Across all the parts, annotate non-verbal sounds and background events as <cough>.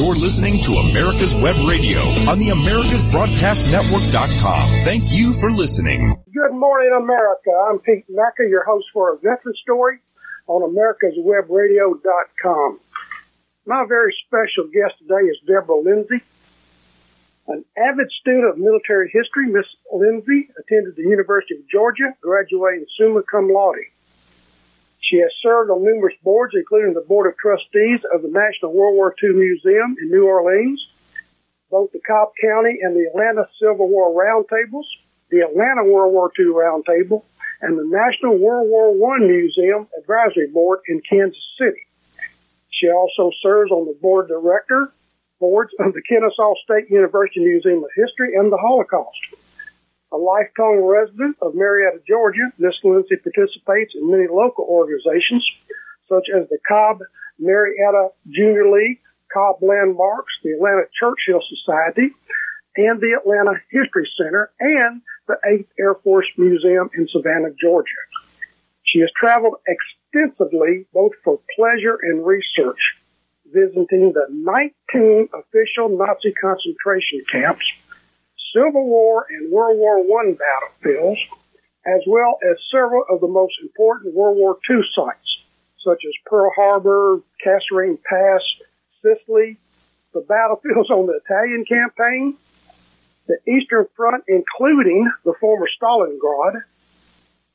You're listening to America's Web Radio on the AmericasBroadcastNetwork.com. Thank you for listening. Good morning, America. I'm Pete Mecca, your host for a veteran story on AmericasWebRadio.com. My very special guest today is Deborah Lindsay. An avid student of military history, Miss Lindsay attended the University of Georgia, graduating summa cum laude. She has served on numerous boards, including the Board of Trustees of the National World War II Museum in New Orleans, both the Cobb County and the Atlanta Civil War Roundtables, the Atlanta World War II Roundtable, and the National World War I Museum Advisory Board in Kansas City. She also serves on the board director boards of the Kennesaw State University Museum of History and the Holocaust. A lifetime resident of Marietta, Georgia, Miss Lindsay participates in many local organizations, such as the Cobb Marietta Junior League, Cobb Landmarks, the Atlanta Churchill Society, and the Atlanta History Center, and the 8th Air Force Museum in Savannah, Georgia. She has traveled extensively, both for pleasure and research, visiting the 19 official Nazi concentration camps, Civil War and World War I battlefields, as well as several of the most important World War II sites, such as Pearl Harbor, Kasserine Pass, Sicily, the battlefields on the Italian campaign, the Eastern Front, including the former Stalingrad,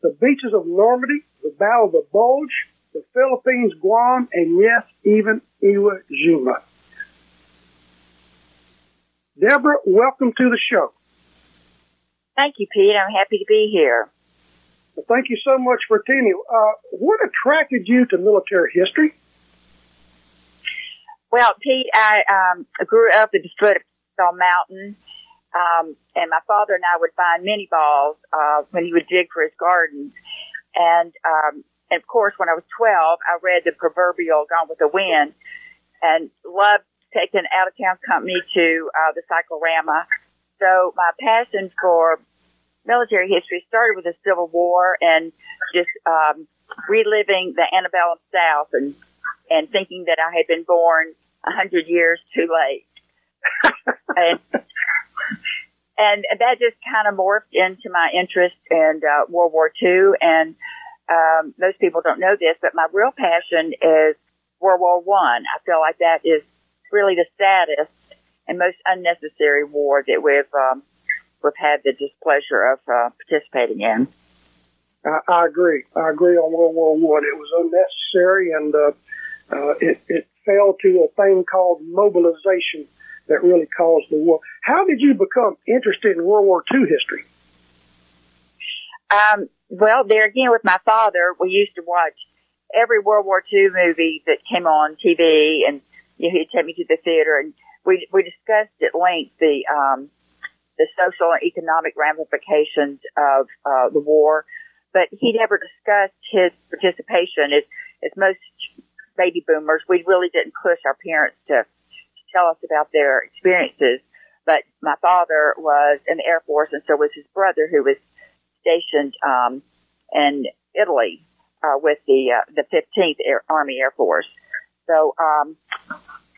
the beaches of Normandy, the Battle of the Bulge, the Philippines, Guam, and yes, even Iwo Jima. Deborah, welcome to the show. Thank you, Pete. I'm happy to be here. Well, thank you so much for attending. Uh, what attracted you to military history? Well, Pete, I um, grew up at the foot of Saw Mountain, um, and my father and I would find minié balls uh, when he would dig for his gardens. And, um, and of course, when I was 12, I read the proverbial Gone with the Wind and loved taking out of town company to uh, the cyclorama. So my passion for military history started with the Civil War and just um, reliving the antebellum South and and thinking that I had been born a hundred years too late. <laughs> and, and that just kind of morphed into my interest in uh, World War II. And um, most people don't know this, but my real passion is World War One. I. I feel like that is really the saddest and most unnecessary war that we've um, we've had the displeasure of uh, participating in. I, I agree. I agree on World War One. It was unnecessary, and uh, uh, it, it fell to a thing called mobilization that really caused the war. How did you become interested in World War II history? Um, well, there again with my father, we used to watch every World War II movie that came on TV, and you know, he'd take me to the theater, and we we discussed at length the um, the social and economic ramifications of uh, the war, but he never discussed his participation. As as most baby boomers, we really didn't push our parents to, to tell us about their experiences. But my father was in the Air Force, and so was his brother, who was stationed um, in Italy uh, with the uh, the 15th Air, Army Air Force. So, um,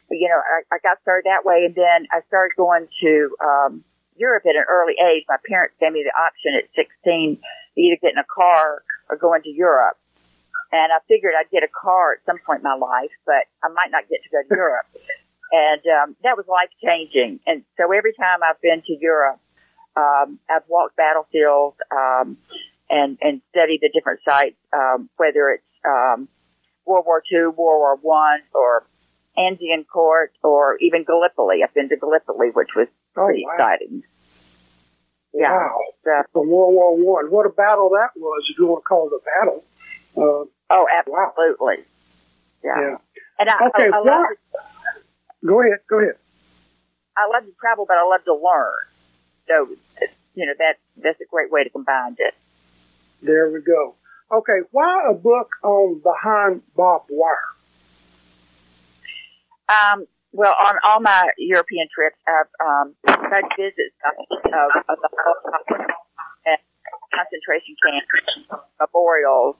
you know, I, I got started that way, and then I started going to um, Europe at an early age. My parents gave me the option at 16 to either get in a car or go into Europe. And I figured I'd get a car at some point in my life, but I might not get to go to Europe. <laughs> And um, that was life changing. And so every time I've been to Europe, um, I've walked battlefields um, and and studied the different sites, um, whether it's um, World War II, World War One, or Agincourt, or even Gallipoli. I've been to Gallipoli, which was pretty oh, wow. exciting. Yeah. Wow. So, From World War One. What a battle that was, if you want to call it a battle. Uh, oh, absolutely. Yeah. yeah. And I, Okay, I, I to, Go ahead. Go ahead. I love to travel, but I love to learn. So, you know, that that's a great way to combine it. There we go. Okay, why a book on behind barbed wire? Um, well, on all my European trips, I've um, tried to visit some of, of the and concentration camps, memorials,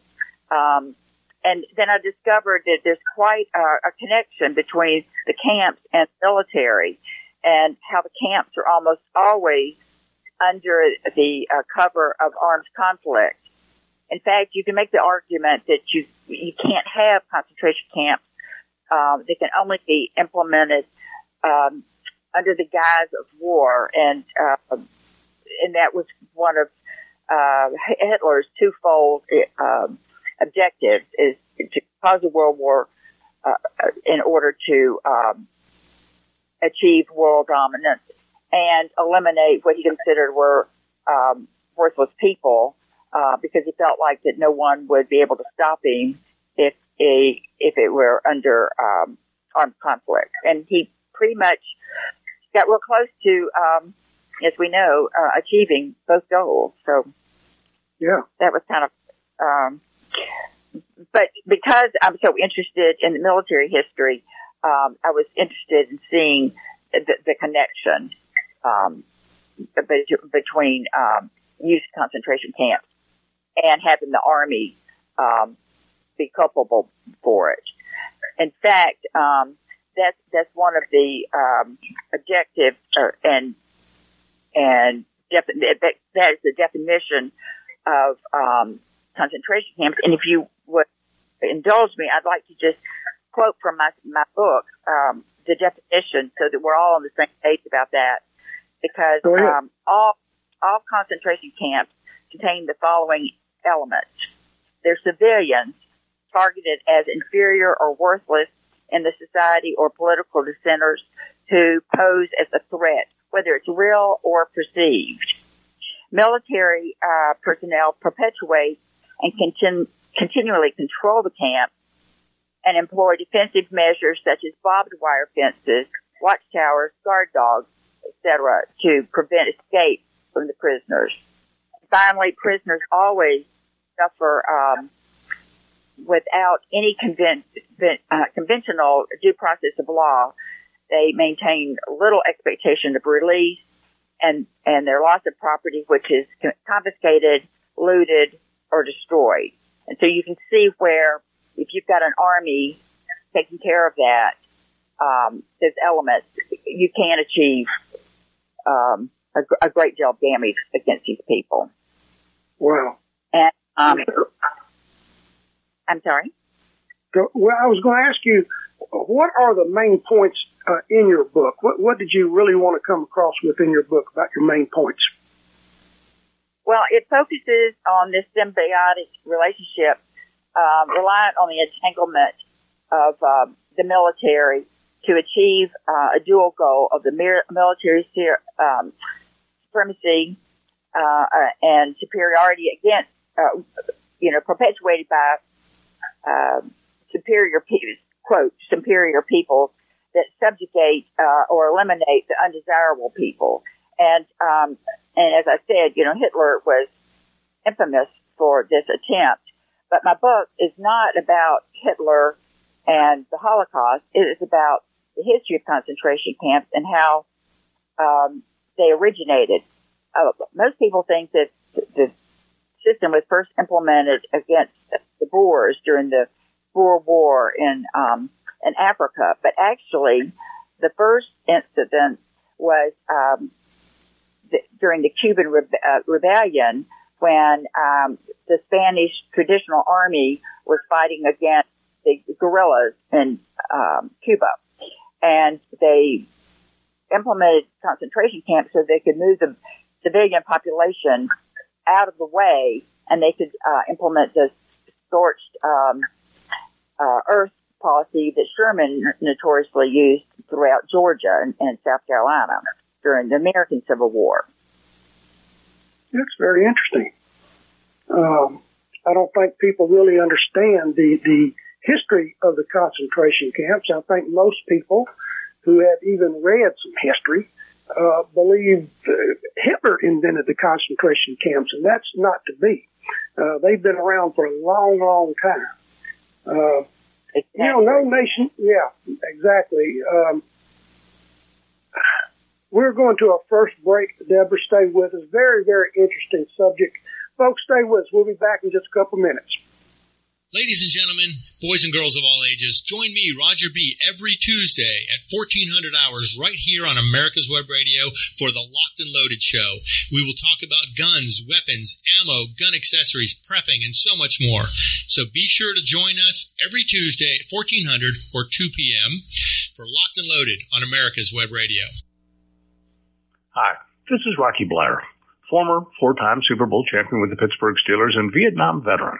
um, and then I discovered that there's quite a, a connection between the camps and military, and how the camps are almost always under the uh, cover of armed conflict. In fact, you can make the argument that you you can't have concentration camps. Um, they can only be implemented um, under the guise of war, and uh, and that was one of uh, Hitler's twofold uh, objectives: is to cause a world war uh, in order to um, achieve world dominance and eliminate what he considered were um, worthless people, uh, because he felt like that no one would be able to stop him if a if it were under um, armed conflict, and he pretty much got real close to, um, as we know, uh, achieving both goals. So, yeah, that was kind of. Um, but because I'm so interested in the military history, um, I was interested in seeing the, the connection um, between um, youth concentration camps and having the army um, be culpable for it. In fact, um, that's that's one of the um, objectives, or, and and defi- that, that is the definition of um, concentration camps. And if you would indulge me, I'd like to just quote from my my book um, the definition, so that we're all on the same page about that. Because um, all all concentration camps contain the following elements: they're civilians targeted as inferior or worthless in the society or political dissenters who pose as a threat, whether it's real or perceived. Military uh, personnel perpetuate and continue continually control the camp and employ defensive measures such as barbed wire fences, watchtowers, guard dogs, etc., to prevent escape from the prisoners. Finally, prisoners always suffer um, without any conven- uh, conventional due process of law. They maintain little expectation of release, and and their loss of property, which is confiscated, looted, or destroyed. And so you can see where if you've got an army taking care of that, um, those elements, you can achieve um, a, a, great deal of damage against these people. Wow. And um, <laughs> I'm sorry. Well, I was going to ask you, what are the main points uh, in your book? What, what did you really want to come across within your book about your main points? Well, it focuses on this symbiotic relationship, um, reliant on the entanglement of uh, the military to achieve uh, a dual goal of the military um, supremacy uh, and superiority against, uh, you know, perpetuated by um, superior people, quote, superior people that subjugate uh, or eliminate the undesirable people. And um, and as I said, you know, Hitler was infamous for this attempt. But my book is not about Hitler and the Holocaust. It is about the history of concentration camps and how um, they originated. Uh, most people think that the system was first implemented against the Boers during the Boer War in um, in Africa, but actually, the first incident was um, during the Cuban Rebe- uh, Rebellion when um, the Spanish traditional army was fighting against the guerrillas in um, Cuba, and they implemented concentration camps so they could move the civilian population out of the way, and they could uh, implement the scorched um, uh, earth policy that Sherman notoriously used throughout Georgia and, and South Carolina during the American Civil War. That's very interesting. Um, I don't think people really understand the, the history of the concentration camps. I think most people who have even read some history uh, believe uh, Hitler invented the concentration camps, and that's not to be. Uh, they've been around for a long, long time. Uh, exactly. You know, no nation. Yeah, exactly. Um, we're going to our first break. Deborah, stay with us. Very, very interesting subject. Folks, stay with us. We'll be back in just a couple minutes. Ladies and gentlemen, boys and girls of all ages, join me, Roger B., every Tuesday at 1400 hours right here on America's Web Radio for the Locked and Loaded Show. We will talk about guns, weapons, ammo, gun accessories, prepping, and so much more. So be sure to join us every Tuesday at 1400 or 2 p.m. for Locked and Loaded on America's Web Radio. Hi, this is Rocky Bleier, former four-time Super Bowl champion with the Pittsburgh Steelers and Vietnam veteran.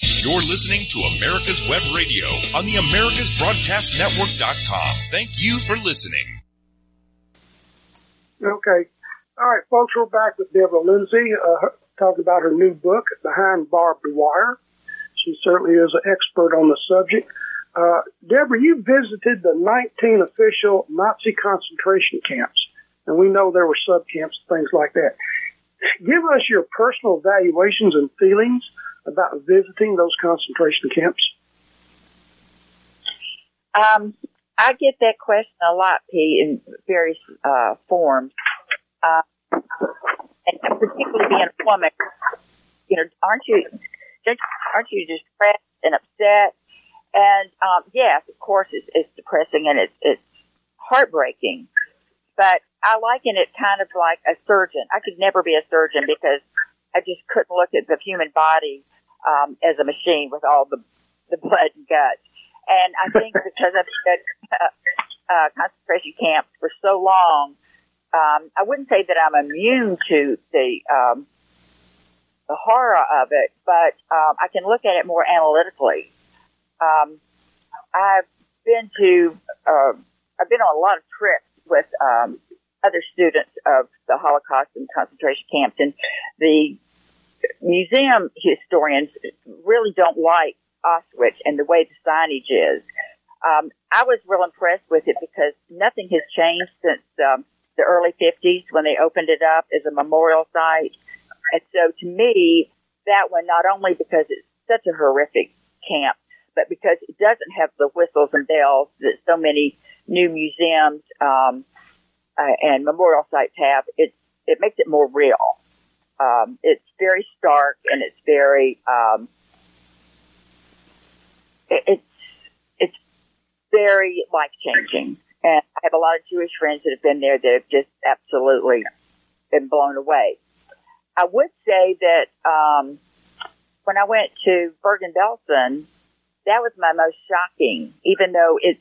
You're listening to America's Web Radio on the AmericasBroadcastNetwork.com. Thank you for listening. Okay. All right, folks, we're back with Deborah Lindsay uh, talking about her new book, Behind Barbed Wire. She certainly is an expert on the subject. Uh, Deborah, you visited the 19 official Nazi concentration camps, and we know there were subcamps, and things like that. Give us your personal evaluations and feelings about visiting those concentration camps? Um, I get that question a lot, Pete, in various uh, forms. Uh, and particularly being a woman, you know, aren't you, aren't you just depressed and upset? And um, yes, of course, it's, it's depressing and it's it's heartbreaking. But I liken it kind of like a surgeon. I could never be a surgeon because I just couldn't look at the human body um, as a machine with all the the blood and guts. And I think <laughs> because I've been uh, uh, concentration camps for so long, um, I wouldn't say that I'm immune to the um, the horror of it, but um, I can look at it more analytically. Um, I've been to uh, I've been on a lot of trips with um, other students of the Holocaust and concentration camps, and the museum historians really don't like Auschwitz and the way the signage is. Um, I was real impressed with it because nothing has changed since um, the early 50s when they opened it up as a memorial site. And so to me, that one, not only because it's such a horrific camp, but because it doesn't have the whistles and bells that so many new museums um, uh, and memorial sites have, it, it makes it more real. Um, it's very stark and it's very, um, it, it's, it's very life changing. And I have a lot of Jewish friends that have been there that have just absolutely been blown away. I would say that, um, when I went to Bergen-Belsen, that was my most shocking, even though it's,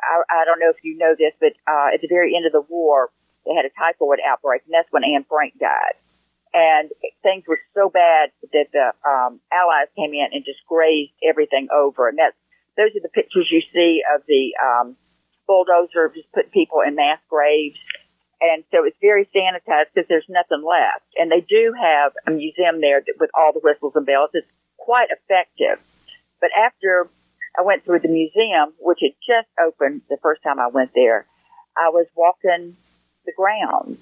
I, I don't know if you know this, but, uh, at the very end of the war, they had a typhoid outbreak, and that's when Anne Frank died and things were so bad that the um, Allies came in and just grazed everything over. And that's those are the pictures you see of the um, bulldozer just putting people in mass graves. And so it's very sanitized because there's nothing left. And they do have a museum there with all the whistles and bells. It's quite effective. But after I went through the museum, which had just opened the first time I went there, I was walking the grounds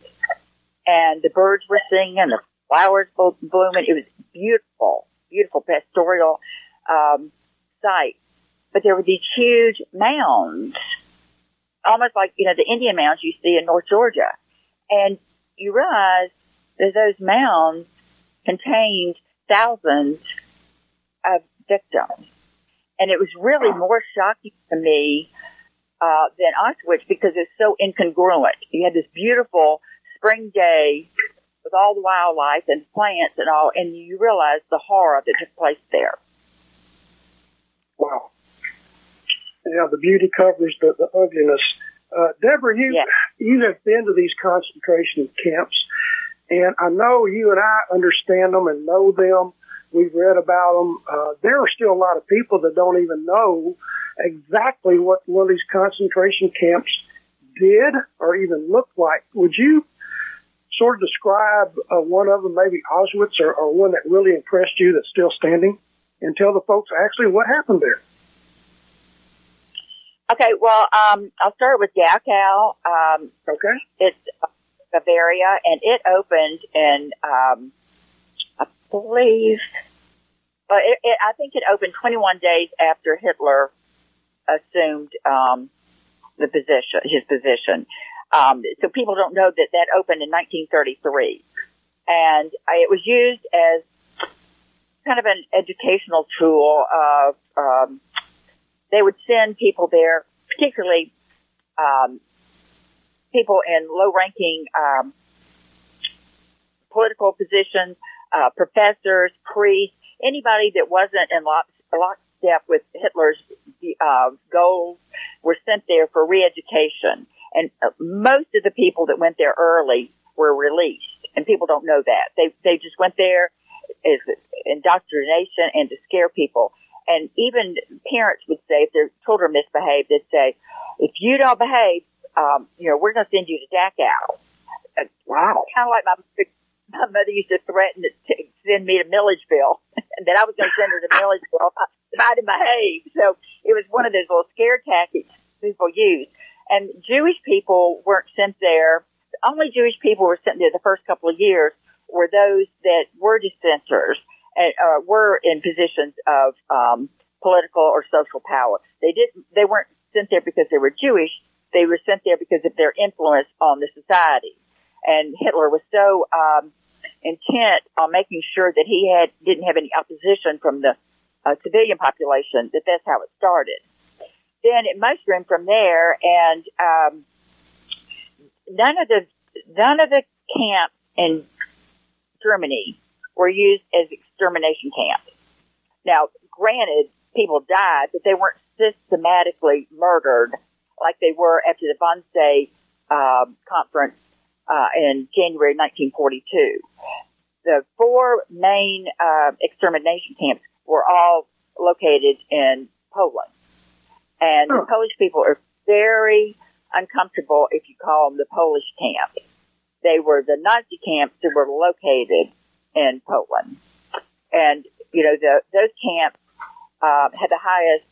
and the birds were singing, the flowers were blooming. It was beautiful, beautiful pastoral um, site. But there were these huge mounds, almost like you know the Indian mounds you see in North Georgia, and you realize that those mounds contained thousands of victims. And it was really more shocking to me uh, than Auschwitz because it's so incongruent. You had this beautiful spring day with all the wildlife and plants and all, and you realize the horror that took place there. Wow. Yeah, the beauty covers the, the ugliness. Uh, Deborah, you yes. you have been to these concentration camps, And I know you and I understand them and know them. We've read about them. Uh, there are still a lot of people that don't even know exactly what one of these concentration camps did or even looked like. Would you sort of describe uh, one of them, maybe Auschwitz or, or one that really impressed you that's still standing, and tell the folks actually what happened there? Okay, well, um, I'll start with Dachau. Um, okay. It's Bavaria, and it opened in, um, I believe, but it, it, I think it opened 21 days after Hitler assumed um, the position, his position. Um, so people don't know that that opened in 1933, and it was used as kind of an educational tool. Of um, they would send people there, particularly um, people in low-ranking um, political positions, uh, professors, priests, anybody that wasn't in lock, lockstep with Hitler's uh, goals were sent there for re-education. And uh, most of the people that went there early were released, and people don't know that. They they just went there as indoctrination and to scare people. And even parents would say, if their children misbehave, they'd say, if you don't behave, um, you know, we're going to send you to Dachau. Uh, wow. Kind of like my, my mother used to threaten to send me to Milledgeville, and <laughs> that I was going to send her to Milledgeville if I, didn't behave. So it was one of those little scare tactics people use. And Jewish people weren't sent there. The only Jewish people were sent there the first couple of years were those that were dissenters and uh, were in positions of um, political or social power. They didn't. They weren't sent there because they were Jewish. They were sent there because of their influence on the society. And Hitler was so um, intent on making sure that he had didn't have any opposition from the uh, civilian population that that's how it started then it mushroomed from there, and um, none of the none of the camps in Germany were used as extermination camps. Now, granted, people died, but they weren't systematically murdered like they were after the Wannsee um, conference uh, in January 1942. The four main uh, extermination camps were all located in Poland. And the Polish people are very uncomfortable if you call them the Polish camp. They were the Nazi camps that were located in Poland. And, you know, the, those camps, uh, had the highest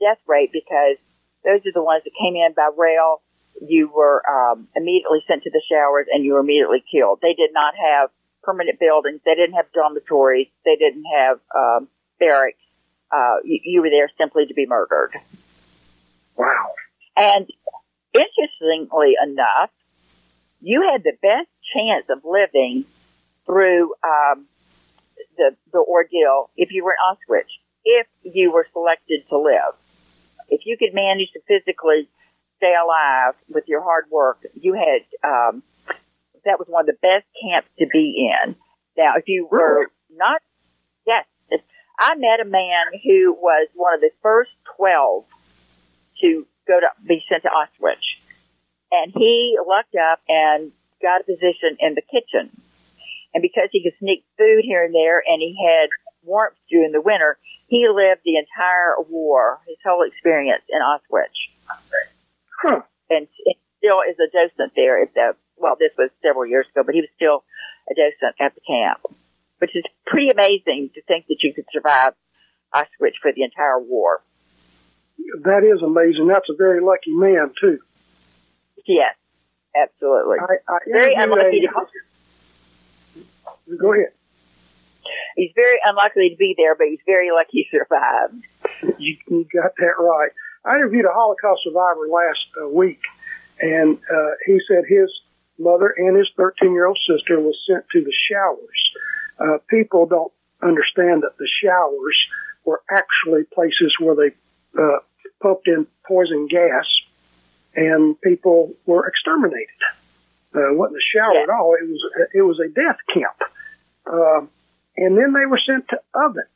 death rate because those are the ones that came in by rail. You were, um, immediately sent to the showers and you were immediately killed. They did not have permanent buildings. They didn't have dormitories. They didn't have, um, barracks. Uh, you, you were there simply to be murdered. Wow. And interestingly enough, you had the best chance of living through um, the the ordeal if you were in Auschwitz, if you were selected to live. If you could manage to physically stay alive with your hard work, you had um, that was one of the best camps to be in. Now, if you were not, yes, I met a man who was one of the first twelve to go to be sent to Auschwitz. And he lucked up and got a position in the kitchen. And because he could sneak food here and there and he had warmth during the winter, he lived the entire war, his whole experience in Auschwitz. Huh. And still is a docent there. At the, well, this was several years ago, but he was still a docent at the camp, which is pretty amazing to think that you could survive Auschwitz for the entire war that is amazing. That's a very lucky man too. Yes, absolutely. I, I very unlucky a, to. Go ahead. He's very unlikely to be there, but he's very lucky he survived. You, you got that right. I interviewed a Holocaust survivor last uh, week, and uh, he said his mother and his 13 year old sister was sent to the showers. Uh, people don't understand that the showers were actually places where they uh, pumped in poison gas, and people were exterminated. Uh, it wasn't a shower yeah. at all. It was it was a death camp, uh, and then they were sent to ovens.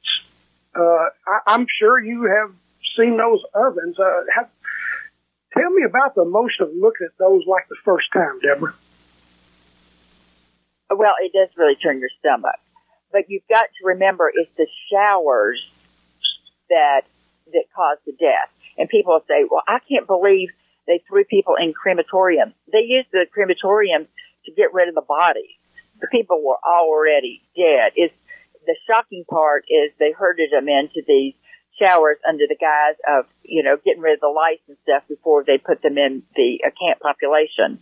Uh, I, I'm sure you have seen those ovens. Uh, have, tell me about the emotion of looking at those like the first time, Deborah. well, it does really turn your stomach. But you've got to remember it's the showers that that caused the death. And people say, "Well, I can't believe they threw people in crematoriums. They used the crematorium to get rid of the bodies. The people were already dead. It's the shocking part is they herded them into these showers under the guise of, you know, getting rid of the lice and stuff before they put them in the uh, camp population.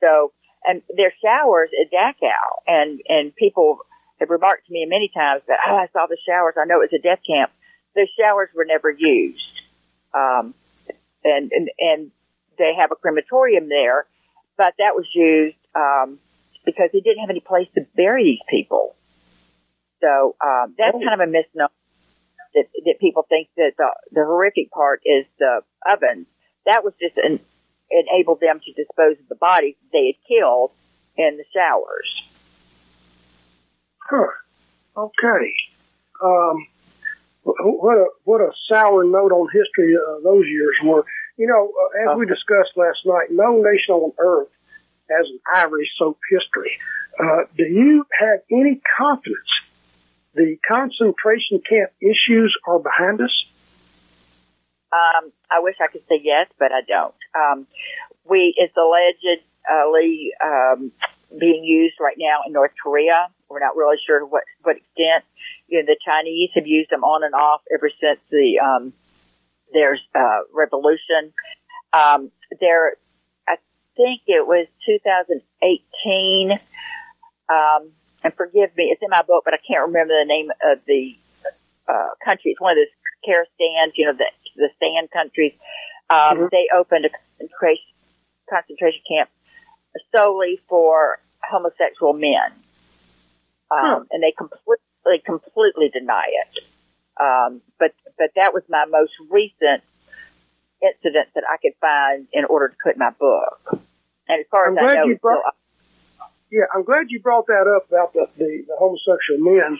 So, and their showers at Dachau, and and people have remarked to me many times that oh, I saw the showers. I know it was a death camp. The showers were never used, um, and and and they have a crematorium there, but that was used um, because they didn't have any place to bury these people. So um, that's kind of a misnomer that, that people think that the, the horrific part is the ovens. That was just an, enabled them to dispose of the bodies they had killed in the showers. Huh. Okay. Um, what a what a sour note on history uh, those years were. You know, uh, as we discussed last night, no nation on earth has an ivory soap history. Uh, do you have any confidence the concentration camp issues are behind us? Um, I wish I could say yes, but I don't. Um, we, it's allegedly um, being used right now in North Korea. We're not really sure to what what extent. You know, the Chinese have used them on and off ever since the um, there's uh, revolution. Um, there, I think it was 2018. Um, and forgive me, it's in my book, but I can't remember the name of the uh, country. It's one of those care stands, you know, the the stand countries. Um, mm-hmm. They opened a concentration concentration camp solely for homosexual men, um, hmm. and they completely completely deny it. Um, but but that was my most recent incident that I could find in order to put my book. And as far I'm as I know, brought, still, yeah, I'm glad you brought that up about the the, the homosexual men.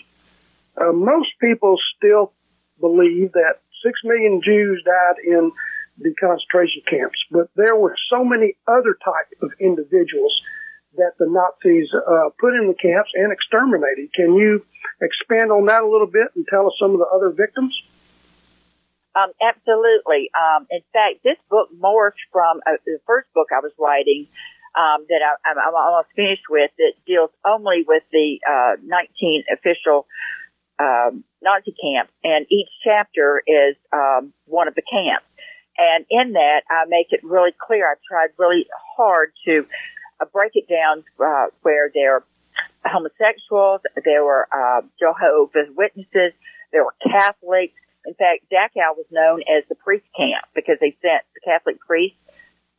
Uh, most people still believe that six million Jews died in the concentration camps, but there were so many other types of individuals that the Nazis uh, put in the camps and exterminated. Can you expand on that a little bit and tell us some of the other victims? Um, absolutely. Um, in fact, this book morphed from uh, the first book I was writing um, that I, am almost finished with that deals only with the uh, 19 official um, Nazi camps, and each chapter is um, one of the camps. And in that, I make it really clear. I've tried really hard to uh, break it down uh, where there are homosexuals, there were uh, Jehovah's Witnesses, there were Catholics. In fact, Dachau was known as the priest camp because they sent the Catholic priests,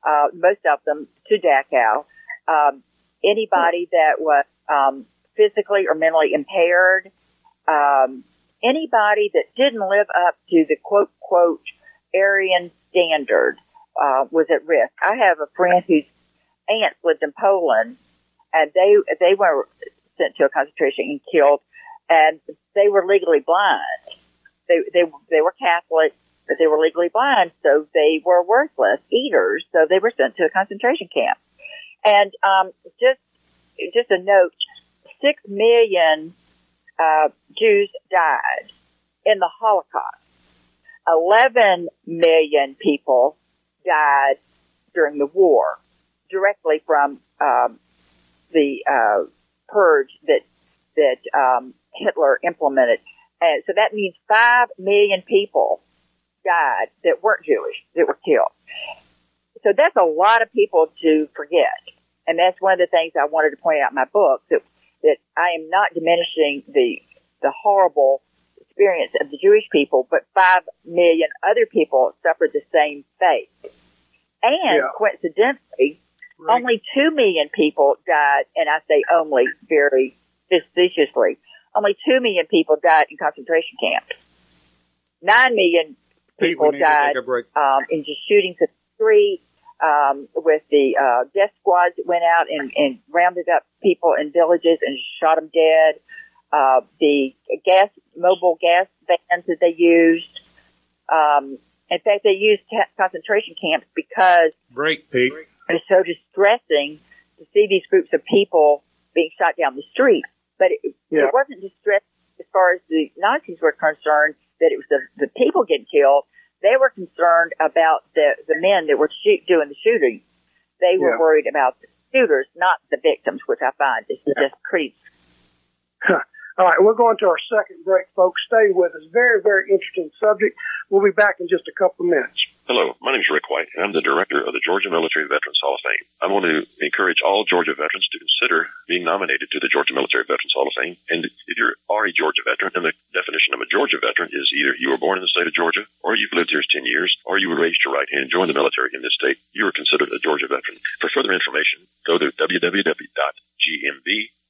uh, most of them, to Dachau. Um, anybody that was um, physically or mentally impaired, um, anybody that didn't live up to the quote quote Aryan standard uh, was at risk. I have a friend whose aunts lived in Poland, and they they were sent to a concentration and killed, and they were legally blind. They they they were Catholic, but they were legally blind, so they were worthless eaters. So they were sent to a concentration camp. And um, just just a note: six million uh, Jews died in the Holocaust. Eleven million people died during the war directly from um, the uh, purge that that um, Hitler implemented, and so that means five million people died that weren't Jewish that were killed. So that's a lot of people to forget, and that's one of the things I wanted to point out in my book that that I am not diminishing the the horrible experience of the Jewish people, but five million other people suffered the same fate. And yeah. coincidentally, Right. Only 2 million people died, and I say only very facetiously. Only 2 million people died in concentration camps. 9 million people Pete, died um, in just shootings at the street, um, with the uh, death squads that went out and, and rounded up people in villages and shot them dead. Uh, the gas, mobile gas vans that they used. Um, in fact, they used concentration camps because break, Pete. It's so distressing to see these groups of people being shot down the street. But it, Yeah. it wasn't distress as far as the Nazis were concerned that it was the, the people getting killed. They were concerned about the, the men that were shoot, doing the shooting. They were Yeah. worried about the shooters, not the victims, which I find is Yeah. just pretty. All right, we're going to our second break, folks. Stay with us. Very, very interesting subject. We'll be back in just a couple of minutes. Hello, my name is Rick White, and I'm the director of the Georgia Military Veterans Hall of Fame. I want to encourage all Georgia veterans to consider being nominated to the Georgia Military Veterans Hall of Fame. And if you are a Georgia veteran, and the definition of a Georgia veteran is either you were born in the state of Georgia, or you've lived here 10 years, or you were raised your right hand and joined the military in this state, you are considered a Georgia veteran. For further information, go to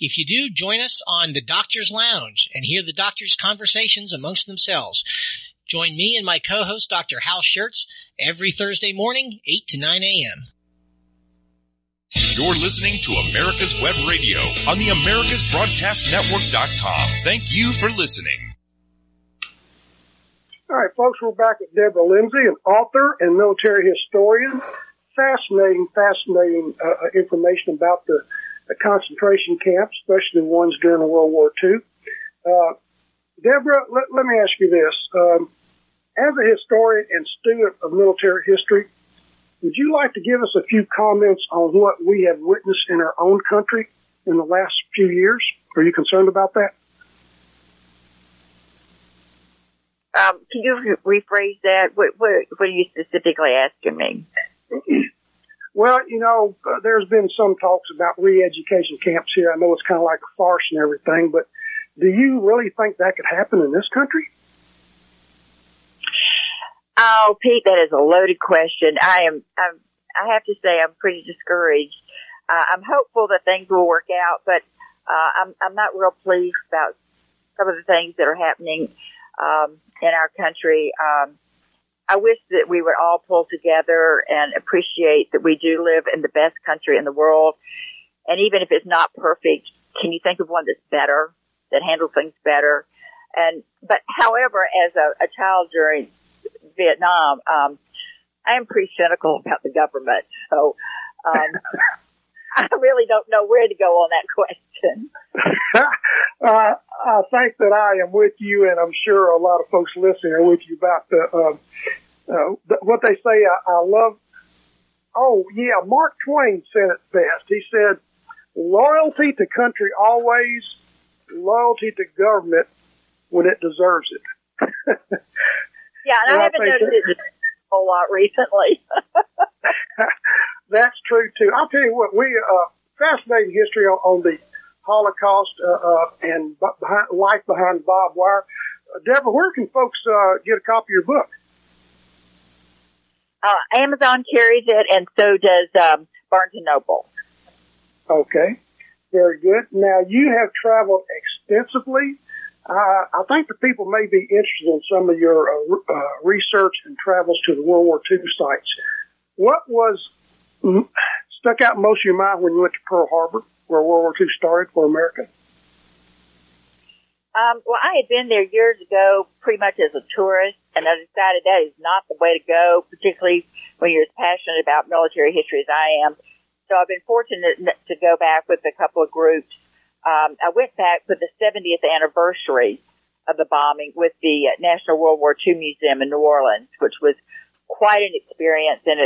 If you do, join us on the Doctor's Lounge and hear the doctors' conversations amongst themselves. Join me and my co-host, Dr. Hal Schertz, every Thursday morning, 8 to 9 a.m. You're listening to America's Web Radio on the AmericasBroadcastNetwork.com. Thank you for listening. All right, folks, we're back with Deborah Lindsay, an author and military historian. Fascinating, fascinating uh, uh, information about the, the concentration camps, especially the ones during World War II. Uh, Deborah, let, let me ask you this. Um, as a historian and student of military history, would you like to give us a few comments on what we have witnessed in our own country in the last few years? Are you concerned about that? Um, can you rephrase that? What, what, what are you specifically asking me? <clears throat> Well, you know, uh, there's been some talks about re-education camps here. I know it's kind of like a farce and everything, but do you really think that could happen in this country? Oh, Pete, that is a loaded question. I am, I'm, I have to say I'm pretty discouraged. Uh, I'm hopeful that things will work out, but, uh, I'm, I'm not real pleased about some of the things that are happening, um, in our country. Um, I wish that we would all pull together and appreciate that we do live in the best country in the world. And even if it's not perfect, can you think of one that's better, that handles things better? And, but however, as a, a child during Vietnam, um, I am pretty cynical about the government. So, um, <laughs> <laughs> I really don't know where to go on that question. <laughs> uh, I think that I am with you, and I'm sure a lot of folks listening are with you about the, um, uh, th- what they say. I, I love. Oh yeah, Mark Twain said it best. He said, "Loyalty to country always, loyalty to government when it deserves it." <laughs> Yeah, and Well, I haven't noticed it a whole lot recently. That's true too. I'll tell you what, we uh, fascinating history on, on the Holocaust uh, uh, and b- behind, life behind barbed wire. Uh, Deborah, where can folks uh, get a copy of your book? Uh, Amazon carries it, and so does um, Barnes and Noble. Okay, very good. Now you have traveled extensively. Uh, I think the people may be interested in some of your uh, uh, research and travels to the World War II sites. What was stuck out most in your mind when you went to Pearl Harbor, where World War II started for America? Um, well, I had been there years ago, pretty much as a tourist, and I decided that is not the way to go, particularly when you're as passionate about military history as I am. So I've been fortunate to go back with a couple of groups. Um, I went back for the 70th anniversary of the bombing with the National World War II Museum in New Orleans, which was quite an experience, and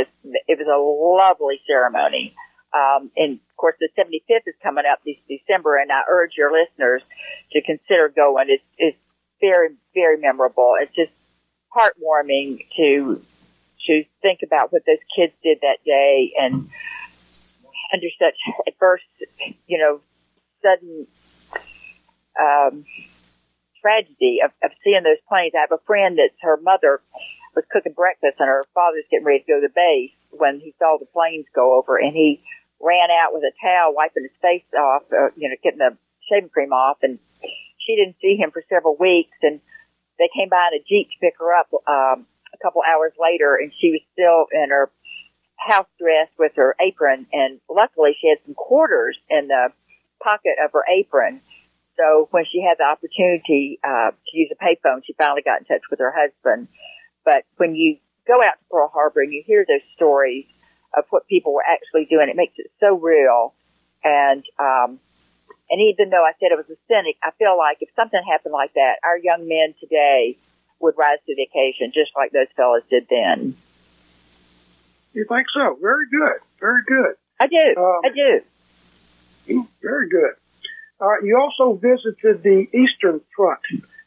it, was a lovely ceremony. Um, and of course, the 75th is coming up this December, and I urge your listeners to consider going. It's, it's very, very memorable. It's just heartwarming to to think about what those kids did that day, and under such first, you know, sudden um, tragedy of, of seeing those planes. I have a friend that's her mother was cooking breakfast and her father was getting ready to go to the base when he saw the planes go over and he ran out with a towel wiping his face off, uh, you know, getting the shaving cream off and she didn't see him for several weeks and they came by in a Jeep to pick her up, um, a couple hours later and she was still in her house dress with her apron and luckily she had some quarters in the pocket of her apron. So when she had the opportunity, uh, to use a payphone, she finally got in touch with her husband. But when you go out to Pearl Harbor and you hear those stories of what people were actually doing, it makes it so real. And, um, and even though I said it was a cynic, I feel like if something happened like that, our young men today would rise to the occasion just like those fellows did then. You think so? Very good. Very good. I do. Um, I do. Very good. All right. You also visited the Eastern Front,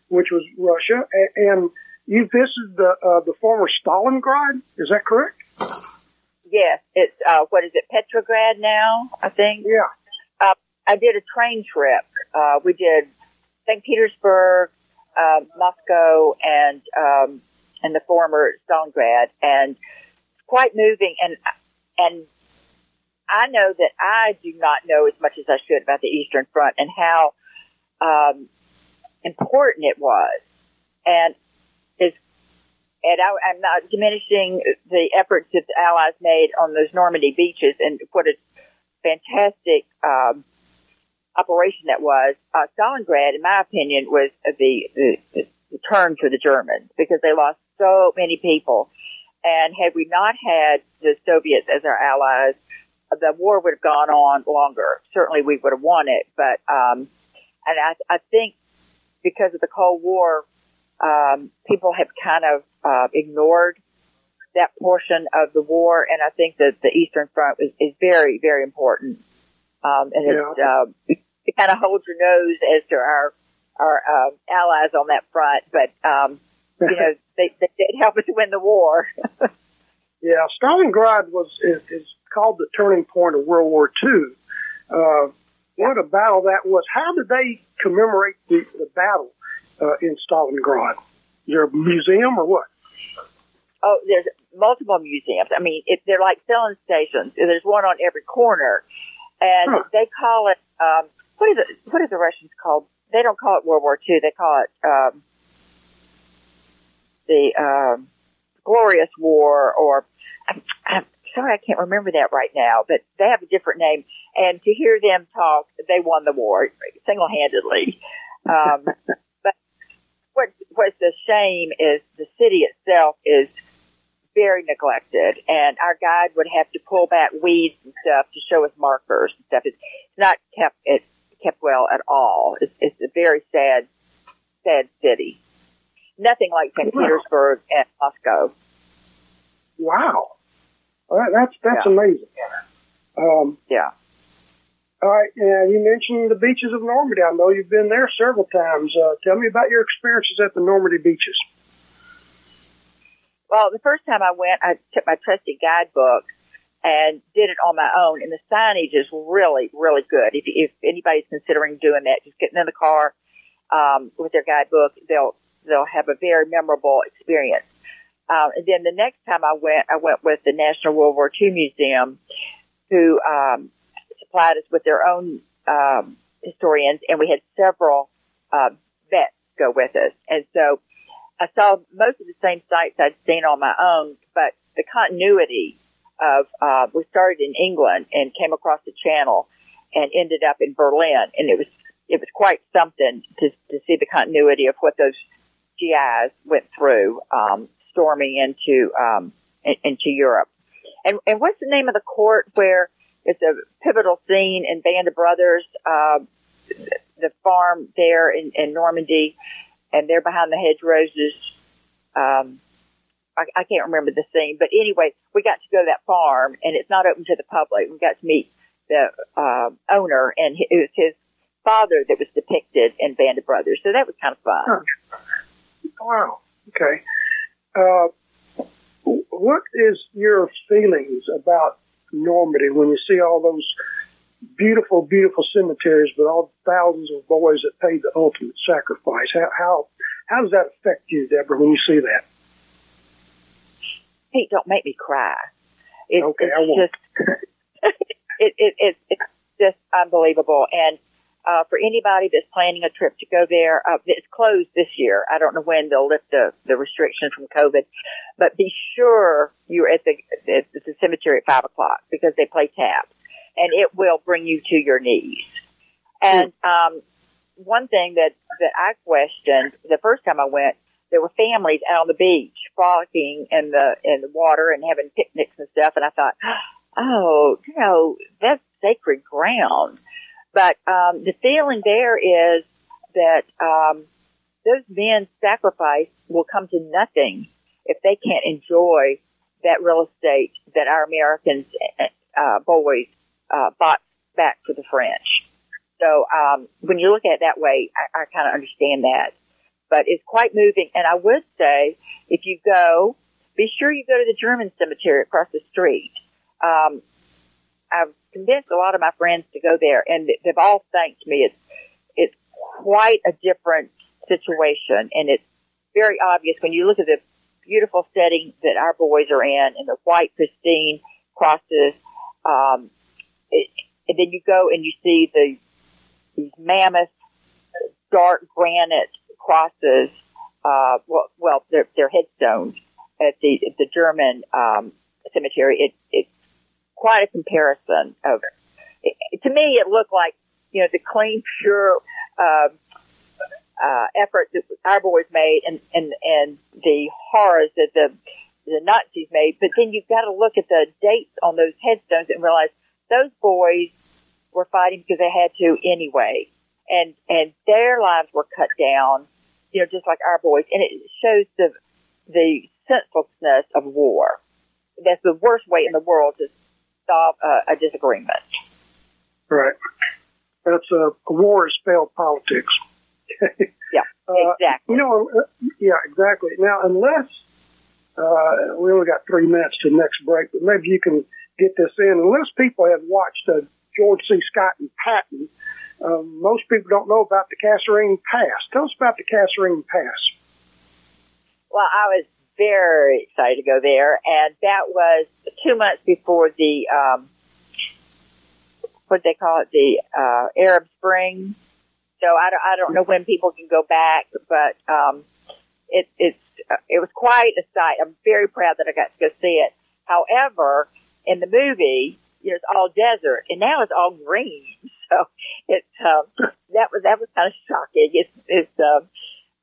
which was Russia, a- and you visited the uh, the former Stalingrad. Is that correct? Yes, it's uh, what is it, Petrograd now? I think. Yeah. Uh, I did a train trip. Uh, we did St. Petersburg, uh, Moscow, and um, and the former Stalingrad, and it's quite moving. And and I know that I do not know as much as I should about the Eastern Front and how um, important it was, and and I, I'm not diminishing the efforts that the Allies made on those Normandy beaches and what a fantastic um, operation that was. Uh, Stalingrad, in my opinion, was the, the, the turn for the Germans because they lost so many people. And had we not had the Soviets as our allies, the war would have gone on longer. Certainly we would have won it, but, um, and I, I think because of the Cold War, um, people have kind of, uh, ignored that portion of the war. And I think that the Eastern Front is, is very, very important. Um, and it's, uh, it kind of holds your nose as to our, our, uh, allies on that front, but, um, you know, <laughs> they, they did help us win the war. <laughs> Yeah, Stalingrad was is, is called the turning point of World War II. Uh, what a battle that was! How did they commemorate the, the battle uh, in Stalingrad? A museum or what? Oh, there's multiple museums. I mean, it, they're like filling stations. There's one on every corner, and Huh. they call it um, what is it? What is the Russians called? They don't call it World War II. They call it um, the um, Glorious War, or I'm, I'm sorry, I can't remember that right now. But they have a different name. And to hear them talk, they won the war single-handedly. Um, but <laughs> what what's a shame is the city itself is very neglected, and our guide would have to pull back weeds and stuff to show us markers and stuff. It's not kept it's kept well at all. It's, it's a very sad, sad city. Nothing like St. Wow. Petersburg and Moscow. Wow, right, that's that's Yeah. amazing. Um, Yeah. All right, and you mentioned the beaches of Normandy. I know you've been there several times. Uh, tell me about your experiences at the Normandy beaches. Well, the first time I went, I took my trusty guidebook and did it on my own. And the signage is really, really good. If, if anybody's considering doing that, just getting in the car um, with their guidebook, they'll they'll have a very memorable experience. Um, and then the next time I went, I went with the National World War II Museum, who um, supplied us with their own um, historians, and we had several uh, vets go with us. And so I saw most of the same sites I'd seen on my own, but the continuity of uh, we started in England and came across the Channel and ended up in Berlin, and it was it was quite something to to see the continuity of what those GIs went through, um, storming into um, in, into Europe. And and what's the name of the court where it's a pivotal scene in Band of Brothers, uh, the farm there in, in Normandy, and they're behind the hedgerows. Um, I, I can't remember the scene, but anyway, we got to go to that farm, and it's not open to the public. We got to meet the uh, owner, and it was his father that was depicted in Band of Brothers. So that was kind of fun. Wow. Okay. Uh, what is your feelings about Normandy when you see all those beautiful, beautiful cemeteries, with all thousands of boys that paid the ultimate sacrifice? How how how does that affect you, Deborah, when you see that? Pete, don't make me cry. It, Okay, I it's won't. just <laughs> it, it, it, it's just unbelievable. And uh, for anybody that's planning a trip to go there, uh, it's closed this year. I don't know when they'll lift the, the restrictions from COVID, but be sure you're at the at the cemetery at five o'clock because they play tap, and it will bring you to your knees. And um, one thing that that I questioned the first time I went, there were families out on the beach frolicking in the in the water and having picnics and stuff, and I thought, <gasps> oh, you know, that's sacred ground. But um, the feeling there is that um, those men's sacrifice will come to nothing if they can't enjoy that real estate that our Americans uh, boys uh, bought back for the French. So um, when you look at it that way, I, I kind of understand that. But it's quite moving. And I would say, if you go, be sure you go to the German cemetery across the street. Um, I've convinced a lot of my friends to go there, and they've all thanked me. It's it's quite a different situation, and it's very obvious when you look at the beautiful setting that our boys are in, and the white pristine crosses. Um, it, and then you go and you see the these mammoth dark granite crosses. Uh, well, well, they're, they're headstones at the at the German um, cemetery. It, it's quite a comparison of. It, to me, it looked like you know the clean, pure uh, uh, effort that our boys made, and and and the horrors that the the Nazis made. But then you've got to look at the dates on those headstones and realize those boys were fighting because they had to anyway, and and their lives were cut down, you know, just like our boys, and it shows the the senselessness of war. That's the worst way in the world to solve a, a disagreement. Right. That's a, a war is failed politics. <laughs> Yeah, Uh, exactly. You know, uh, yeah, exactly. Now, unless uh, we only got three minutes to the next break, but maybe you can get this in. Unless people have watched uh, George C. Scott and Patton, um, most people don't know about the Kasserine Pass. Tell us about the Kasserine Pass. Well, I was very excited to go there, and that was two months before the um, what they call it, the uh, Arab Spring. So I don't, I don't know when people can go back, but um, it, it's uh, it was quite a sight. I'm very proud that I got to go see it. However, in the movie, it's all desert, and now it's all green. <laughs> So it's um, that was that was kind of shocking. It's it's um,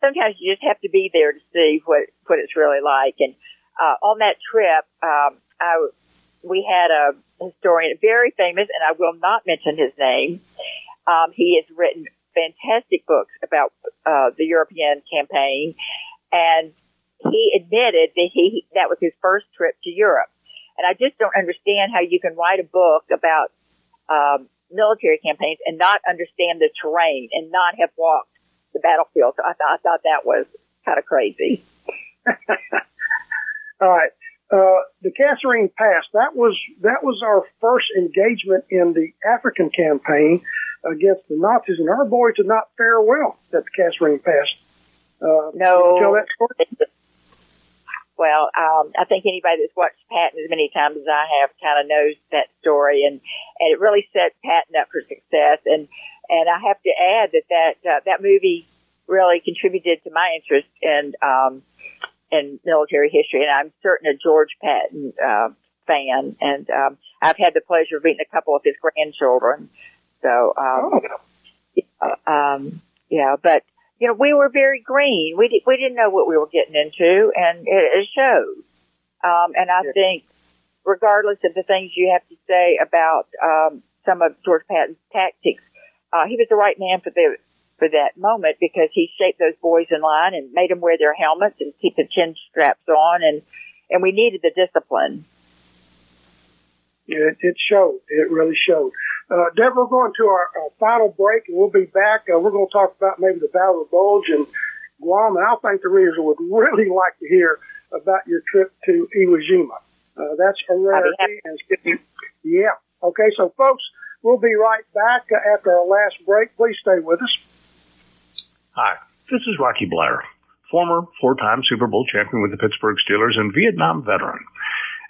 sometimes you just have to be there to see what what it's really like. And uh, on that trip, um, I we had a historian, very famous, and I will not mention his name. Um, he has written fantastic books about uh, the European campaign, and he admitted that he that was his first trip to Europe. And I just don't understand how you can write a book about um, military campaigns and not understand the terrain and not have walked the battlefield. So I, th- I thought that was kind of crazy. <laughs> All right. Uh, the Kasserine Pass, that was, that was our first engagement in the African campaign against the Nazis, and our boys did not fare well at the Kasserine Pass. Uh, No. Tell that story. Well, um, I think anybody that's watched Patton as many times as I have kind of knows that story, and and it really set Patton up for success. And and I have to add that that uh, that movie really contributed to my interest in um, in military history, and I'm certain a George Patton uh, fan, and um, I've had the pleasure of meeting a couple of his grandchildren. So, um, uh, um, yeah, but you know, we were very green. We di- we didn't know what we were getting into, and it, it showed. Um, and I think, regardless of the things you have to say about um, some of George Patton's tactics, uh, he was the right man for the for that moment because he shaped those boys in line and made them wear their helmets and keep the chin straps on, and and we needed the discipline. Yeah, it, it showed. It really showed. Uh, Deborah, we're going to our, our final break, and we'll be back. Uh, we're going to talk about maybe the Battle of Bulge and Guam, and I think the readers would <laughs> really like to hear about your trip to Iwo Jima. Uh, that's a rarity. And getting, yeah. Okay, so folks, we'll be right back uh, after our last break. Please stay with us. Hi, this is Rocky Bleier, former four-time Super Bowl champion with the Pittsburgh Steelers and Vietnam veteran.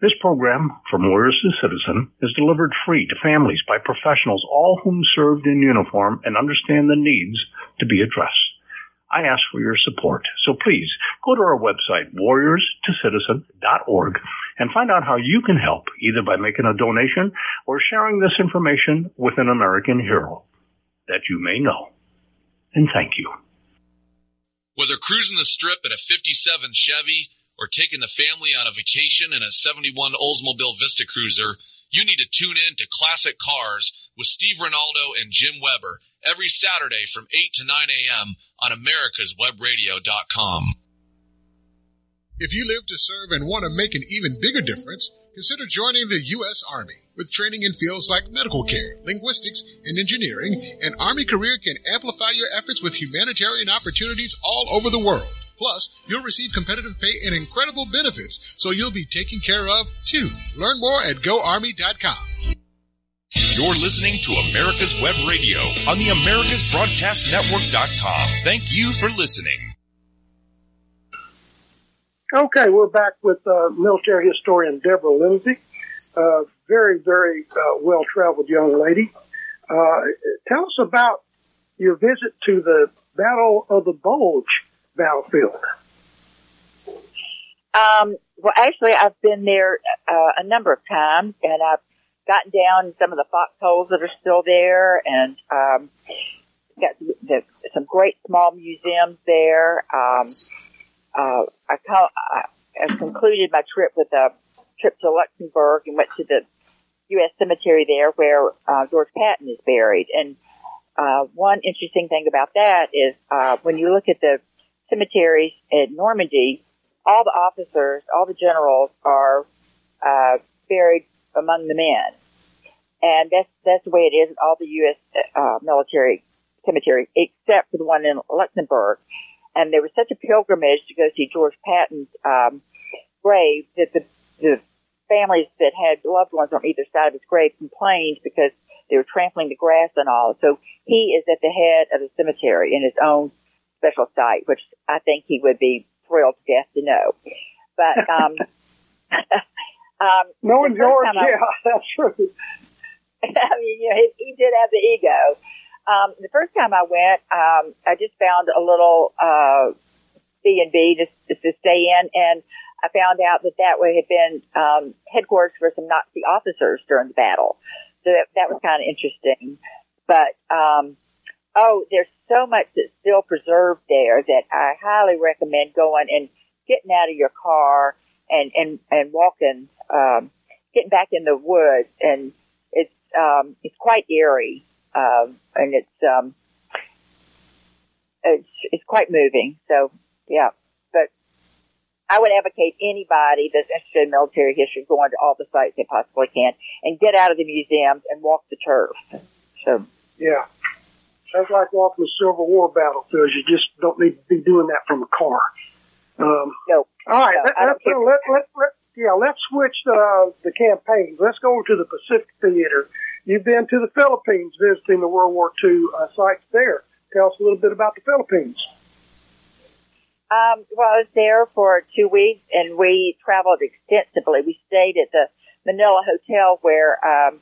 This program, From Warriors to Citizen, is delivered free to families by professionals, all whom served in uniform and understand the needs to be addressed. I ask for your support. So please go to our website, warriorstocitizen.org, and find out how you can help, either by making a donation or sharing this information with an American hero that you may know. And thank you. Whether cruising the strip in a 57 Chevy, or taking the family on a vacation in a 71 Oldsmobile Vista Cruiser, you need to tune in to Classic Cars with Steve Ronaldo and Jim Weber every Saturday from 8 to 9 a.m. on americaswebradio.com. If you live to serve and want to make an even bigger difference, consider joining the U.S. Army. With training in fields like medical care, linguistics, and engineering, an Army career can amplify your efforts with humanitarian opportunities all over the world. Plus, you'll receive competitive pay and incredible benefits, so you'll be taken care of too. Learn more at goarmy.com. You're listening to America's Web Radio on the AmericasBroadcastNetwork.com. Thank you for listening. Okay, we're back with uh, military historian Deborah Lindsay. Uh, very, very uh, well traveled young lady. Uh, tell us about your visit to the Battle of the Bulge battlefield? Um, well, actually, I've been there uh, a number of times, and I've gotten down some of the foxholes that are still there, and um, got the, some great small museums there. Um, uh, I, call, I, I concluded my trip with a trip to Luxembourg and went to the U.S. cemetery there where uh, George Patton is buried. And uh, one interesting thing about that is uh, when you look at the cemeteries in Normandy, all the officers, all the generals are uh, buried among the men, and that's that's the way it is in all the U.S. Uh, military cemeteries, except for the one in Luxembourg. And there was such a pilgrimage to go see George Patton's um, grave that the, the families that had loved ones on either side of his grave complained because they were trampling the grass and all. So he is at the head of the cemetery in his own special site, which I think he would be thrilled to death to know. But <laughs> um, <laughs> um, knowing George, I, yeah, <laughs> that's true. I mean, you know, he, he did have the ego. Um, the first time I went, um, I just found a little uh, B and B to, to stay in, and I found out that that way had been um, headquarters for some Nazi officers during the battle. So that, that was kind of interesting. But um, oh, there's so much that's still preserved there that I highly recommend going and getting out of your car and and and walking, um, getting back in the woods, and it's um, it's quite eerie, um, and it's um, it's it's quite moving. So yeah, but I would advocate anybody that's interested in military history going to all the sites they possibly can and get out of the museums and walk the turf. So yeah. That's like walking the Civil War battlefields. You just don't need to be doing that from a car. Um, no. All right. No, let, let, uh, let, let, let, yeah, let's switch the, the campaigns. Let's go over to the Pacific Theater. You've been to the Philippines visiting the World War II uh, sites there. Tell us a little bit about the Philippines. Um, well, I was there for two weeks and we traveled extensively. We stayed at the Manila Hotel where um,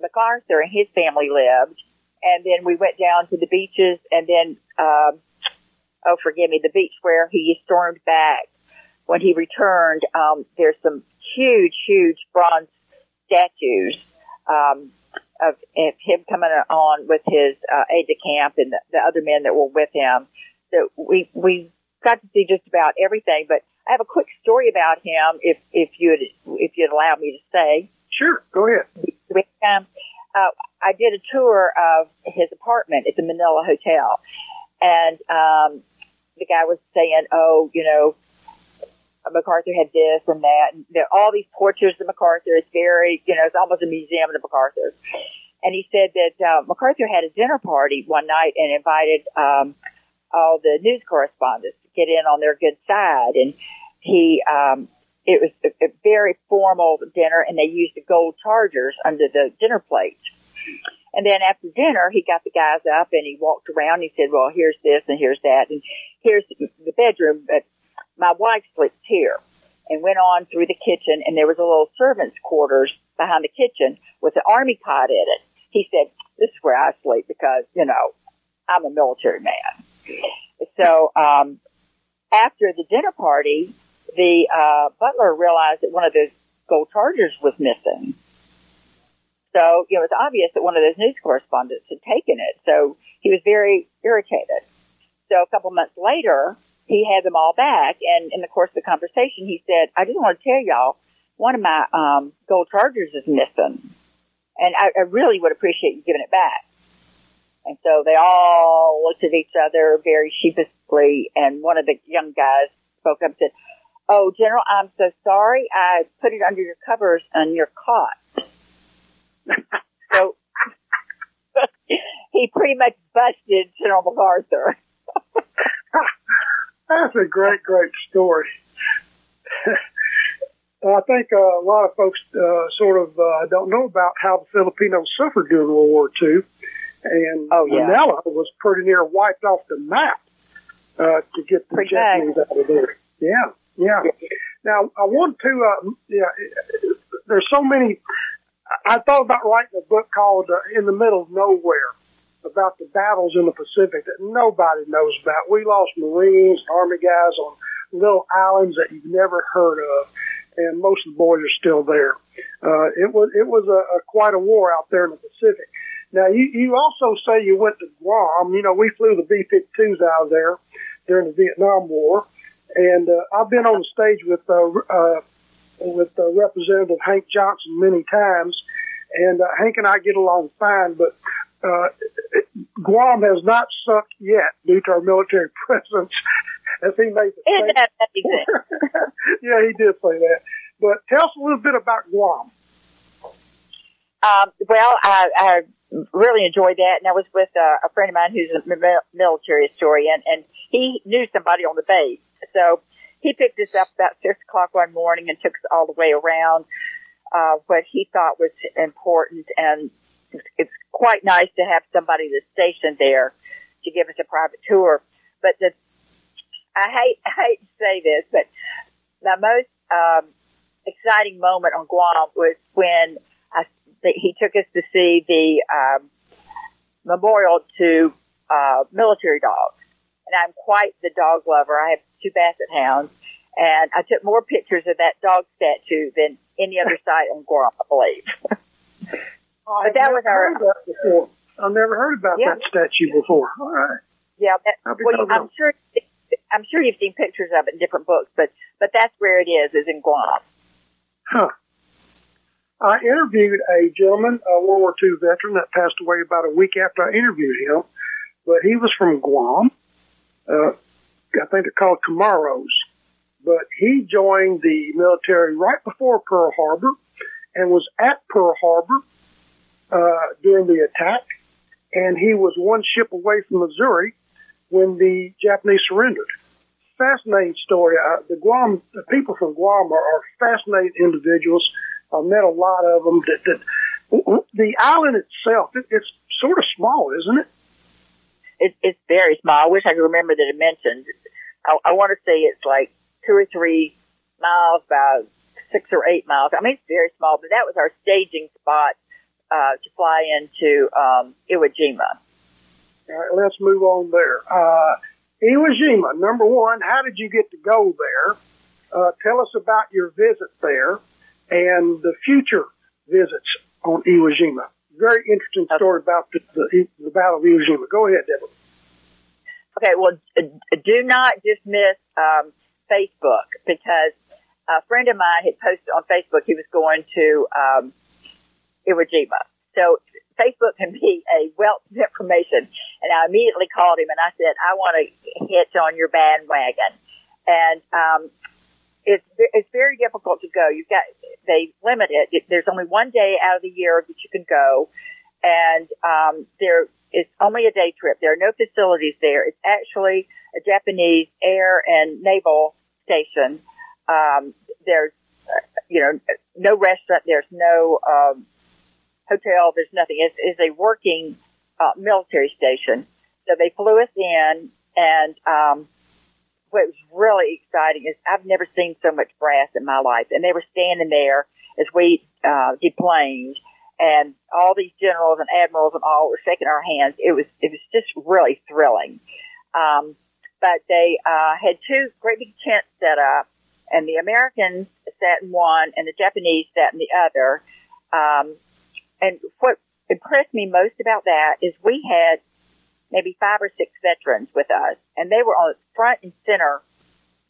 MacArthur and his family lived and then we went down to the beaches, and then um, oh, forgive me, the beach where he stormed back. When he returned, um, there's some huge, huge bronze statues um, of, of him coming on with his uh, aide de camp and the, the other men that were with him. So we we got to see just about everything. But I have a quick story about him, if if you'd if you'd allow me to say. Sure, go ahead. Um, uh, I did a tour of his apartment at the Manila Hotel, and um, the guy was saying, "Oh, you know, MacArthur had this and that, and there all these portraits of MacArthur. It's very, you know, it's almost a museum of MacArthur." and he said that uh, MacArthur had a dinner party one night and invited um, all the news correspondents to get in on their good side, and he um, it was a, a very formal dinner, and they used the gold chargers under the dinner plate. And then after dinner, he got the guys up and he walked around. And He said, "Well, here's this and here's that, and here's the bedroom, but my wife sleeps here." And went on through the kitchen, and there was a little servants' quarters behind the kitchen with an army cot in it. He said, "This is where I sleep because you know I'm a military man." So um, after the dinner party, the uh, butler realized that one of the gold chargers was missing. So, you know, it was obvious that one of those news correspondents had taken it. So he was very irritated. So a couple months later, he had them all back. And in the course of the conversation, he said, I just want to tell y'all, one of my um, gold chargers is missing. And I, I really would appreciate you giving it back. And so they all looked at each other very sheepishly. And one of the young guys spoke up and said, Oh, General, I'm so sorry. I put it under your covers on your cot. so <laughs> he pretty much busted General MacArthur. <laughs> That's a great, great story. <laughs> I think uh, a lot of folks uh, sort of uh, don't know about how the Filipinos suffered during World War II, and oh, yeah. Manila was pretty near wiped off the map uh, to get the pretty Japanese nice. out of there. Yeah, yeah. Now I want to. Uh, yeah, there's so many. I thought about writing a book called uh, "In the Middle of Nowhere" about the battles in the Pacific that nobody knows about. We lost Marines, Army guys on little islands that you've never heard of, and most of the boys are still there. Uh, it was it was a, a quite a war out there in the Pacific. Now you you also say you went to Guam. You know we flew the B-52s out of there during the Vietnam War, and uh, I've been on the stage with uh, uh, with uh, Representative Hank Johnson many times, and uh, Hank and I get along fine, but uh, Guam has not sunk yet due to our military <laughs> presence, as he made the statement. that <laughs> yeah, he did say that. But tell us a little bit about Guam. Um, well, I, I really enjoyed that, and I was with uh, a friend of mine who's a military historian, and he knew somebody on the base. So he picked us up about six o'clock one morning and took us all the way around uh, what he thought was important, and it's quite nice to have somebody that's stationed there to give us a private tour. But the I hate I hate to say this, but my most um, exciting moment on Guam was when I, he took us to see the um, memorial to uh, military dogs. And I'm quite the dog lover. I have two basset hounds, and I took more pictures of that dog statue than any other <laughs> site on Guam, I believe. I've that never was our- heard that before. I've never heard about Yeah. that statue before. All right. Yeah, that, well, I'm sure I'm sure you've seen pictures of it in different books, but but that's where it is, is in Guam. Huh. I interviewed a gentleman, a World War II veteran that passed away about a week after I interviewed him, but he was from Guam. Uh, I think they're called Chamorros. But he joined the military right before Pearl Harbor and was at Pearl Harbor uh, during the attack. And he was one ship away from Missouri when the Japanese surrendered. Fascinating story. Uh, the Guam, the people from Guam are, are fascinating individuals. I met a lot of them. That, that the island itself, it, it's sort of small, isn't it? It, it's very small. I wish I could remember the dimensions. I, I want to say it's like two or three miles, about six or eight miles. I mean, it's very small, but that was our staging spot uh, to fly into um, Iwo Jima. All right, let's move on there. Uh, Iwo Jima, number one, how did you get to go there? Uh, tell us about your visit there and the future visits on Iwo Jima. Very interesting story about the, the, the Battle of Iwo Jima. Go ahead, Deborah. Okay, well, do not dismiss um, Facebook because a friend of mine had posted on Facebook he was going to um, Iwo Jima. So Facebook can be a wealth of information. And I immediately called him and I said, I want to hitch on your bandwagon. And um, it's it's very difficult to go. You've got they limit it. There's only one day out of the year that you can go, and um, there is only a day trip. There are no facilities there. It's actually a Japanese air and naval station. Um, there's, uh, you know, no restaurant. There's no um, hotel. There's nothing. It's, it's a working uh, military station. So they flew us in, and um, what was really exciting is I've never seen so much brass in my life, and they were standing there as we uh, deplaned, and all these generals and admirals and all were shaking our hands. It was it was just really thrilling. Um, but they uh, had two great big tents set up, and the Americans sat in one, and the Japanese sat in the other. Um, and what impressed me most about that is we had maybe five or six veterans with us, and they were on front and center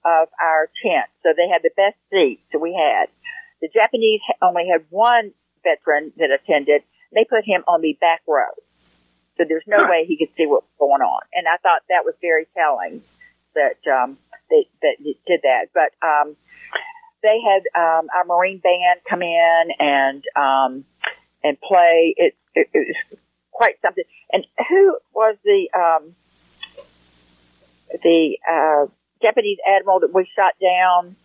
of our tent, so they had the best seats that we had. The Japanese only had one veteran that attended. They put him on the back row. So there's no way he could see what was going on. And I thought that was very telling that, um, they, that did that. But, um, they had, um, our Marine band come in and, um, and play. It, it, it was quite something. And who was the, um, the, uh, Japanese admiral that we shot down?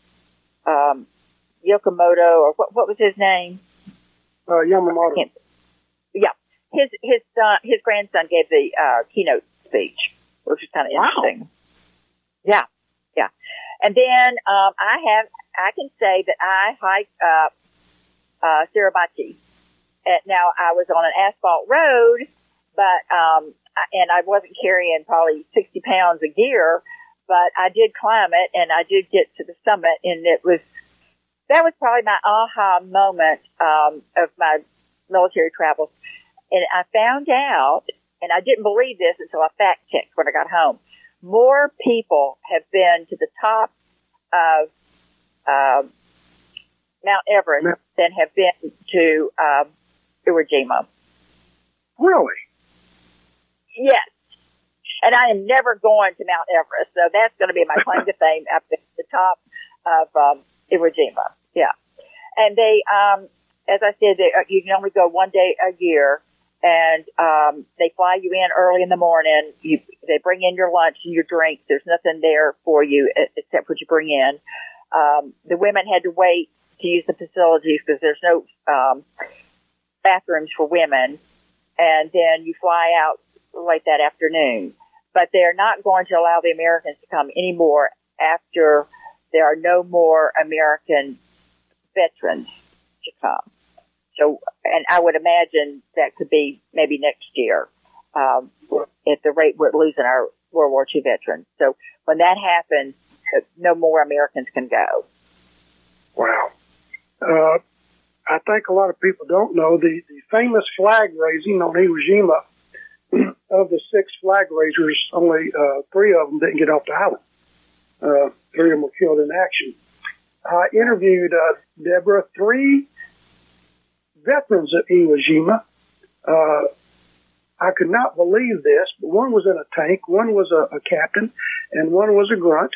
Um, Yokomoto or what, what was his name? Uh, Yamamoto. Yeah. His, his son, his grandson gave the, uh, keynote speech, which was kind of Wow. interesting. Yeah. Yeah. And then, um, I have, I can say that I hiked up, uh, Suribachi. And now I was on an asphalt road, but, um, and I wasn't carrying probably 60 pounds of gear, but I did climb it and I did get to the summit and it was, that was probably my aha moment, um, of my military travels. And I found out, and I didn't believe this until I fact checked when I got home. More people have been to the top of, um, Mount Everest than have been to, um, Iwo Jima. Really? Yes. And I am never going to Mount Everest, so that's going to be my claim to fame up at the top of um, Iwo Jima. Yeah. And they, um, as I said, they, uh, you can only go one day a year, and um, they fly you in early in the morning. You, they bring in your lunch and your drinks. There's nothing there for you except what you bring in. Um, the women had to wait to use the facilities because there's no um, bathrooms for women and then you fly out late that afternoon. But they're not going to allow the Americans to come anymore after there are no more American veterans to come. So, and I would imagine that could be maybe next year, um, at the rate we're losing our World War II veterans. So when that happens, no more Americans can go. Wow. Uh, I think a lot of people don't know the, the famous flag raising on Iwo Jima. Of the six flag raisers, only uh, three of them didn't get off the island. Uh, three of them were killed in action. I interviewed uh, Deborah, three veterans of Iwo Jima. Uh, I could not believe this, but one was in a tank, one was a, a captain, and one was a grunt.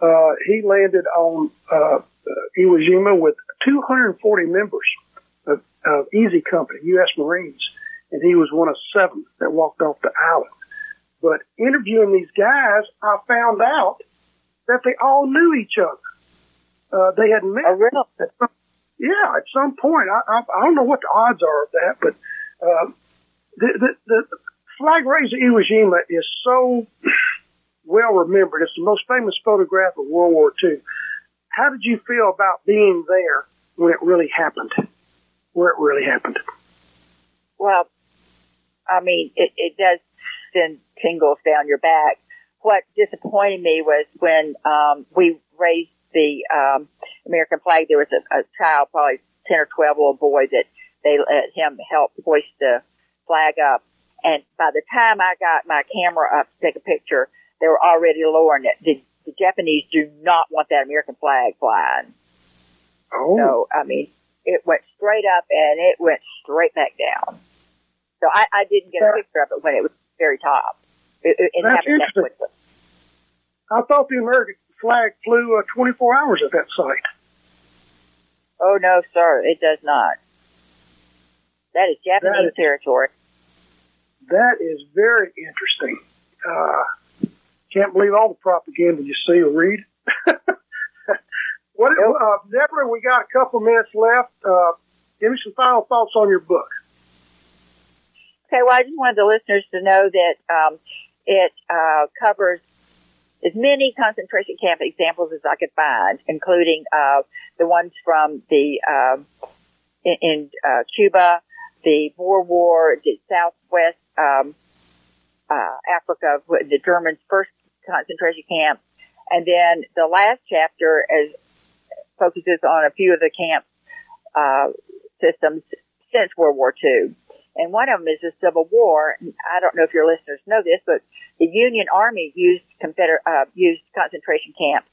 Uh, he landed on uh, Iwo Jima with 240 members of, of Easy Company, U.S. Marines, and he was one of seven that walked off the island. But interviewing these guys, I found out that they all knew each other. Uh, they had met. Oh, really? At some, yeah, at some point. I, I, I don't know what the odds are of that, but uh, the, the, the flag raise at Iwo Jima is so <clears throat> well remembered. It's the most famous photograph of World War II. How did you feel about being there when it really happened? Where it really happened? Well, I mean, it, it does send tingles down your back. What disappointed me was when um, we raised the um, American flag. There was a, a child, probably ten or twelve, little boy that they let him help hoist the flag up. And by the time I got my camera up to take a picture, they were already lowering it. The, the Japanese do not want that American flag flying. Oh, So, I mean, it went straight up and it went straight back down. So I, I didn't get a picture of it when it was very top. It, it, That's that interesting. I thought the American flag flew uh, 24 hours at that site. Oh no, sir, it does not. That is Japanese That is- territory. That is very interesting. Uh, can't believe all the propaganda you see or read. <laughs> what, uh, Deborah, we got a couple minutes left. Uh, give me some final thoughts on your book. Okay, well, I just wanted the listeners to know that um, it uh, covers as many concentration camp examples as I could find, including uh, the ones from the um in, in uh, Cuba, the Boer War, the Southwest um, uh, Africa, the Germans' first concentration camp, and then the last chapter is focuses on a few of the camp uh, systems since World War II. And one of them is the Civil War. I don't know if your listeners know this, but the Union Army used Confederate uh, used concentration camps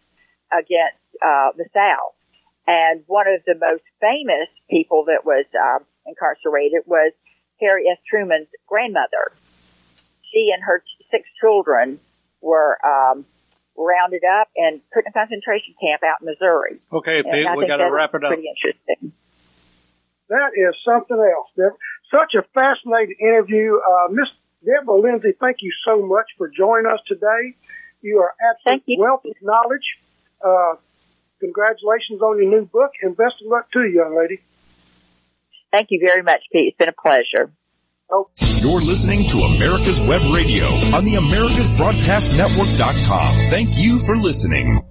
against uh, the South. And one of the most famous people that was uh, incarcerated was Harry S. Truman's grandmother. She and her six children were um, rounded up and put in a concentration camp out in Missouri. Okay, Pete, we got to wrap it up. Pretty interesting. That is something else. Deb- Such a fascinating interview. Uh, Miss Deborah Lindsay, thank you so much for joining us today. You are absolute wealth of knowledge. Uh, congratulations on your new book and best of luck to you, young lady. Thank you very much, Pete. It's been a pleasure. You're listening to America's Web Radio on the AmericasBroadcastNetwork.com. Thank you for listening.